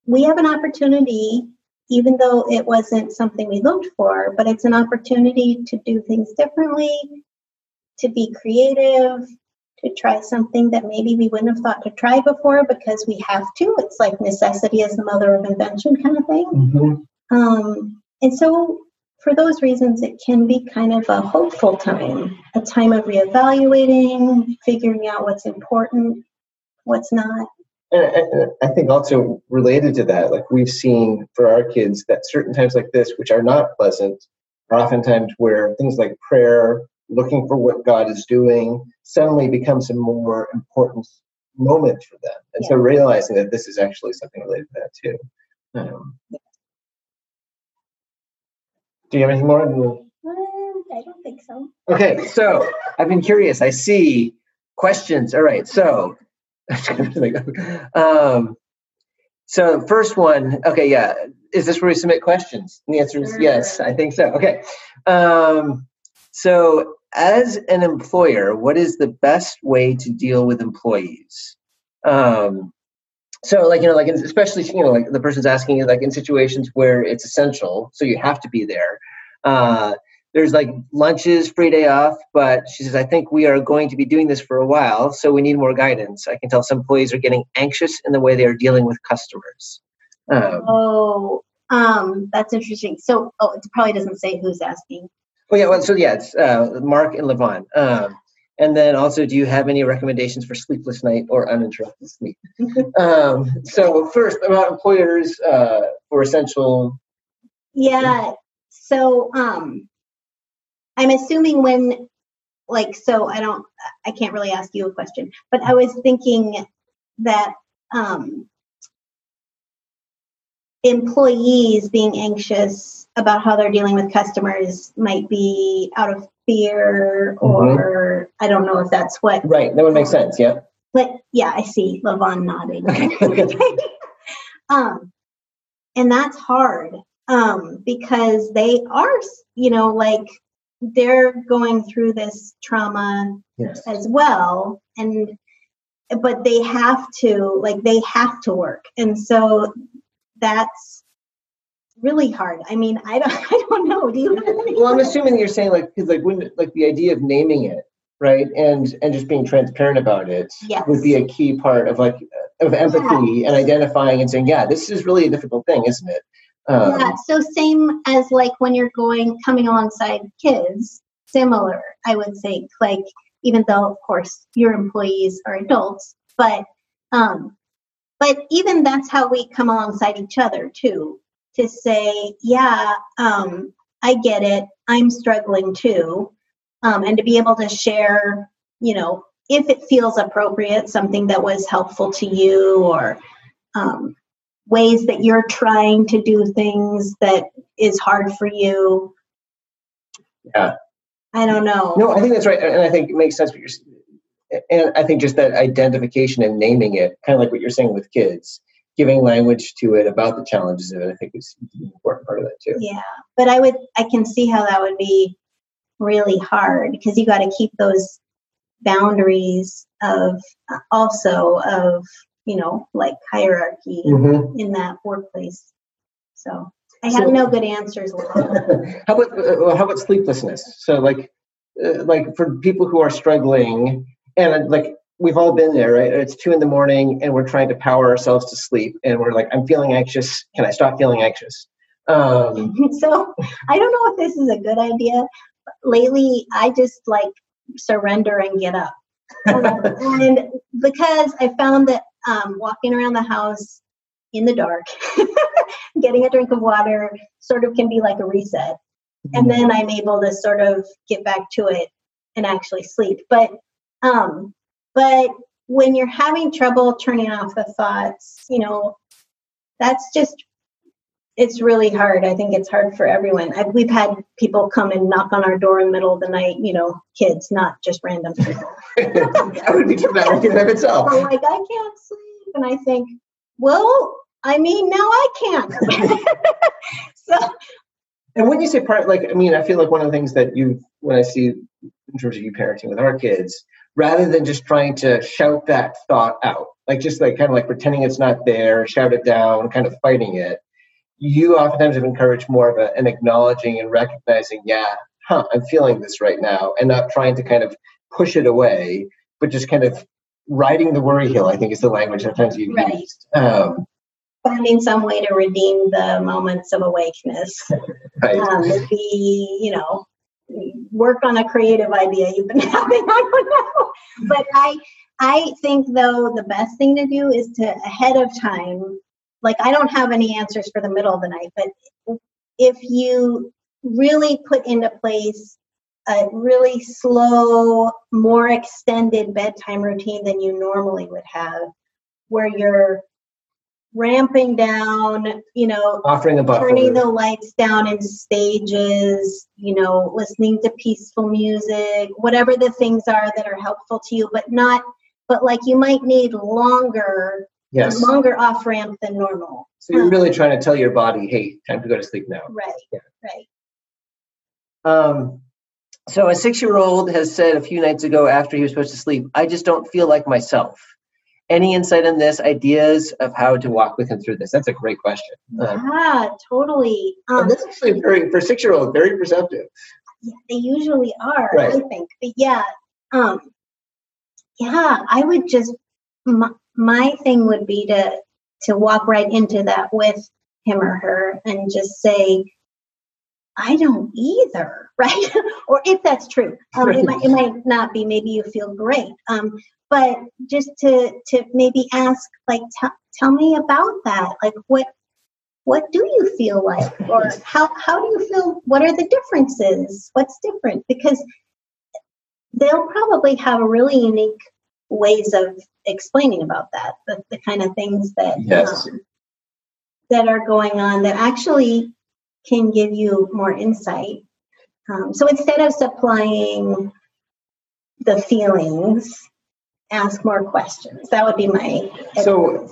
we have an opportunity, even though it wasn't something we looked for, but it's an opportunity to do things differently, to be creative, to try something that maybe we wouldn't have thought to try before because we have to. It's like necessity is the mother of invention kind of thing. Mm-hmm. Um, and so, for those reasons, it can be kind of a hopeful time, a time of reevaluating, figuring out what's important, what's not. And I think also related to that, like we've seen for our kids that certain times like this, which are not pleasant, are oftentimes where things like prayer, looking for what God is doing, suddenly becomes a more important moment for them. And yeah. so realizing that this is actually something related to that too. Um, do you have anything more? Um, I don't think so. Okay, so I've been curious. I see questions. All right, so <laughs> um, so first one, okay, yeah. Is this where we submit questions? And the answer is yes, I think so. Okay. Um, so as an employer, what is the best way to deal with employees? Um, so like you know like especially you know like the person's asking you like in situations where it's essential so you have to be there uh, there's like lunches, free day off, but she says, I think we are going to be doing this for a while, so we need more guidance. I can tell some employees are getting anxious in the way they are dealing with customers. Um, oh, um, that's interesting. So, oh, it probably doesn't say who's asking. well yeah, well, so yeah, it's uh, Mark and Levon. Um, and then also, do you have any recommendations for sleepless night or uninterrupted sleep? <laughs> um, so, first, about employers uh, for essential. Yeah. So, um, I'm assuming when, like, so I don't, I can't really ask you a question, but I was thinking that um, employees being anxious about how they're dealing with customers might be out of fear mm-hmm. or mm-hmm. I don't know if that's what. Right, that would make sense, yeah. But yeah, I see Levon nodding. <laughs> <laughs> Um, and that's hard um, because they are, you know, like they're going through this trauma yes. as well and but they have to like they have to work and so that's really hard. I mean i don't <laughs> i don't know. Do you well i'm assuming you're saying like because like when like the idea of naming it right and and just being transparent about it yes. would be a key part of like of empathy yeah. and identifying and saying yeah this is really a difficult thing isn't it? Um, yeah, so same as like when you're going coming alongside kids, similar, I would say, like even though of course your employees are adults, but um, but even that's how we come alongside each other too, to say, yeah, um, I get it, I'm struggling too, um, and to be able to share, you know, if it feels appropriate, something that was helpful to you or um, ways that you're trying to do things that is hard for you. Yeah. I don't know. No, I think that's right. And I think it makes sense what you're and I think just that identification and naming it, kind of like what you're saying with kids, giving language to it about the challenges of it, I think is an important part of that too. Yeah. But I would I can see how that would be really hard because you got to keep those boundaries of also of you know, like hierarchy mm-hmm. in that workplace. So I have so, no good answers. <laughs> how about uh, how about sleeplessness? So like uh, like for people who are struggling and like we've all been there, right? It's two in the morning and we're trying to power ourselves to sleep and we're like, I'm feeling anxious. Can I stop feeling anxious? Um, <laughs> so I don't know if this is a good idea. Lately, I just like surrender and get up. <laughs> and because I found that um, walking around the house in the dark, <laughs> getting a drink of water sort of can be like a reset. And then I'm able to sort of get back to it and actually sleep. But um, but when you're having trouble turning off the thoughts, you know, that's just it's really hard. I think it's hard for everyone. I, we've had people come and knock on our door in the middle of the night. You know, kids, not just random people. <laughs> that would be traumatic in of itself. So like, I can't sleep, and I think, well, I mean, now I can't. <laughs> so. And when you say part, like, I mean, I feel like one of the things that you, when I see in terms of you parenting with our kids, rather than just trying to shout that thought out, like just like kind of like pretending it's not there, shout it down, kind of fighting it you oftentimes have encouraged more of a, an acknowledging and recognizing, yeah, huh, I'm feeling this right now, and not trying to kind of push it away, but just kind of riding the worry hill, I think is the language sometimes you've right. used. Um, Finding some way to redeem the moments of awakeness. <laughs> right. Um, be, you know, work on a creative idea you've been <laughs> having. I don't know. But I I think though the best thing to do is to ahead of time like I don't have any answers for the middle of the night, but if you really put into place a really slow, more extended bedtime routine than you normally would have, where you're ramping down, you know, offering a buffer. turning the lights down in stages, you know, listening to peaceful music, whatever the things are that are helpful to you, but not, but like you might need longer yes. longer off ramp than normal. So you're really trying to tell your body, hey, time to go to sleep now. Right. Yeah. Right. Um, so a six-year-old has said a few nights ago after he was supposed to sleep, I just don't feel like myself. Any insight on this? Ideas of how to walk with him through this? That's a great question. Um, yeah, totally. Um, this is actually very for six-year-old, very perceptive. Yeah, they usually are. Right. I think, but yeah, um, yeah, I would just my, my thing would be to to walk right into that with him or her and just say i don't either <laughs> right or if that's true um, right. it, might, it might not be maybe you feel great um, but just to to maybe ask like t- tell me about that like what what do you feel like or how how do you feel what are the differences what's different because they'll probably have really unique ways of explaining about that, the, the kind of things that yes. um, that are going on that actually can give you more insight. Um, so instead of supplying the feelings, ask more questions. That would be my so.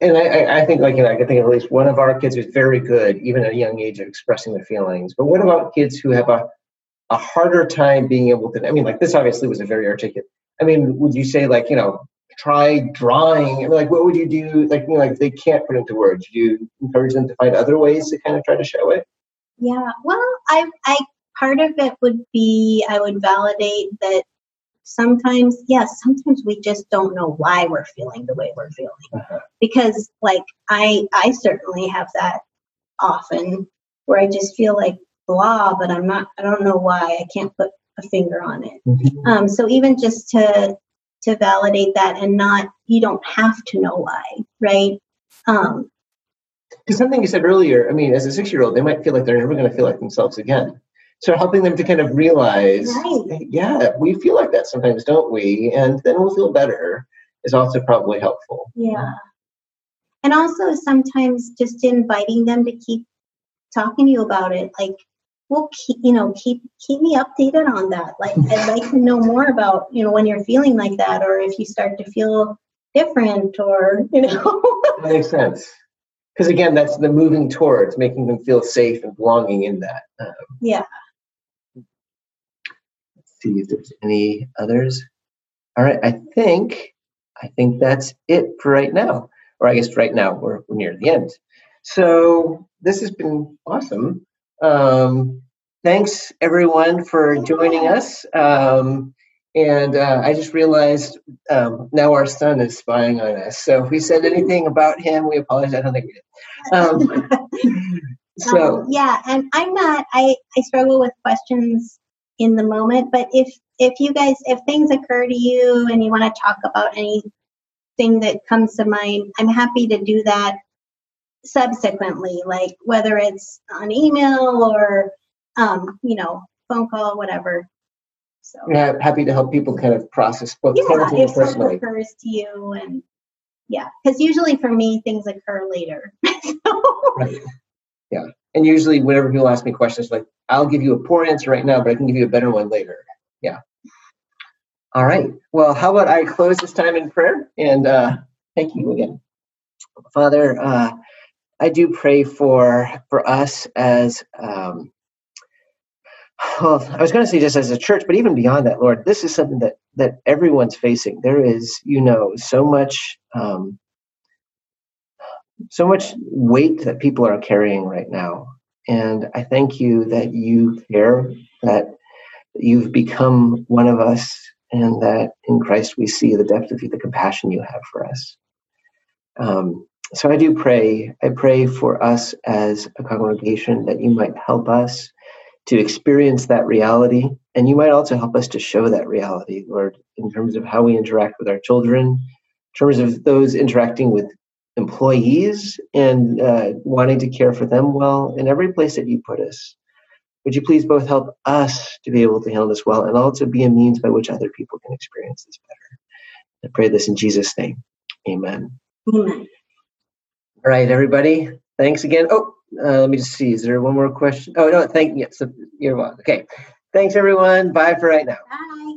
And I, I think, like, you know, I can think of at least one of our kids is very good, even at a young age, of expressing their feelings. But what about kids who have a, a harder time being able to? I mean, like, this obviously was a very articulate. I mean, would you say, like, you know, try drawing? I mean, like, what would you do? Like, you know, like they can't put into words. Do you encourage them to find other ways to kind of try to show it? Yeah. Well, I, I part of it would be I would validate that sometimes, yes, sometimes we just don't know why we're feeling the way we're feeling. Uh-huh. Because, like, I I certainly have that often where I just feel like blah, but I'm not. I don't know why. I can't put a finger on it. Mm-hmm. Um, so even just to to validate that and not you don't have to know why right um because something you said earlier i mean as a six year old they might feel like they're never going to feel like themselves again so helping them to kind of realize right. yeah we feel like that sometimes don't we? And then we'll feel better is also probably helpful. Yeah. And also sometimes just inviting them to keep talking to you about it like well keep you know keep keep me updated on that. Like <laughs> i'd like to know more about you know when you're feeling like that or if you start to feel different or you know. That makes sense. Because again that's the moving towards making them feel safe and belonging in that um, yeah see if there's any others all right i think i think that's it for right now or i guess right now we're, we're near the end so this has been awesome. Um, thanks everyone for joining us. Um, and uh, I just realized um, now our son is spying on us. So if we said anything about him, we apologize. I don't think we did. Um, <laughs> so Um, yeah, and I'm not. I I struggle with questions in the moment, but if if you guys if things occur to you and you want to talk about anything that comes to mind, I'm happy to do that subsequently, like whether it's on email or um, you know phone call, whatever. So yeah, happy to help people kind of process both yeah, if personally. occurs to you and yeah, because usually for me things occur later. <laughs> so, Right. Yeah. And usually, whenever people ask me questions, like I'll give you a poor answer right now, but I can give you a better one later. Yeah. All right. Well, how about I close this time in prayer and uh, thank you again, Father. Uh, I do pray for for us as um, well. I was going to say just as a church, but even beyond that, Lord, this is something that that everyone's facing. There is, you know, so much. Um, so much weight that people are carrying right now. And I thank you that you care, that you've become one of us, and that in Christ we see the depth of you, the compassion you have for us. Um, so I do pray, I pray for us as a congregation that you might help us to experience that reality. And you might also help us to show that reality, Lord, in terms of how we interact with our children, in terms of those interacting with employees and uh, wanting to care for them well in every place that you put us. Would you please both help us to be able to handle this well and also be a means by which other people can experience this better? I pray this in Jesus' name. Amen. Amen. All right, everybody. Thanks again. Oh, uh, let me just see. Is there one more question? Oh, no, thank you. Yes, you're welcome. Okay. Thanks, everyone. Bye for right now. Bye.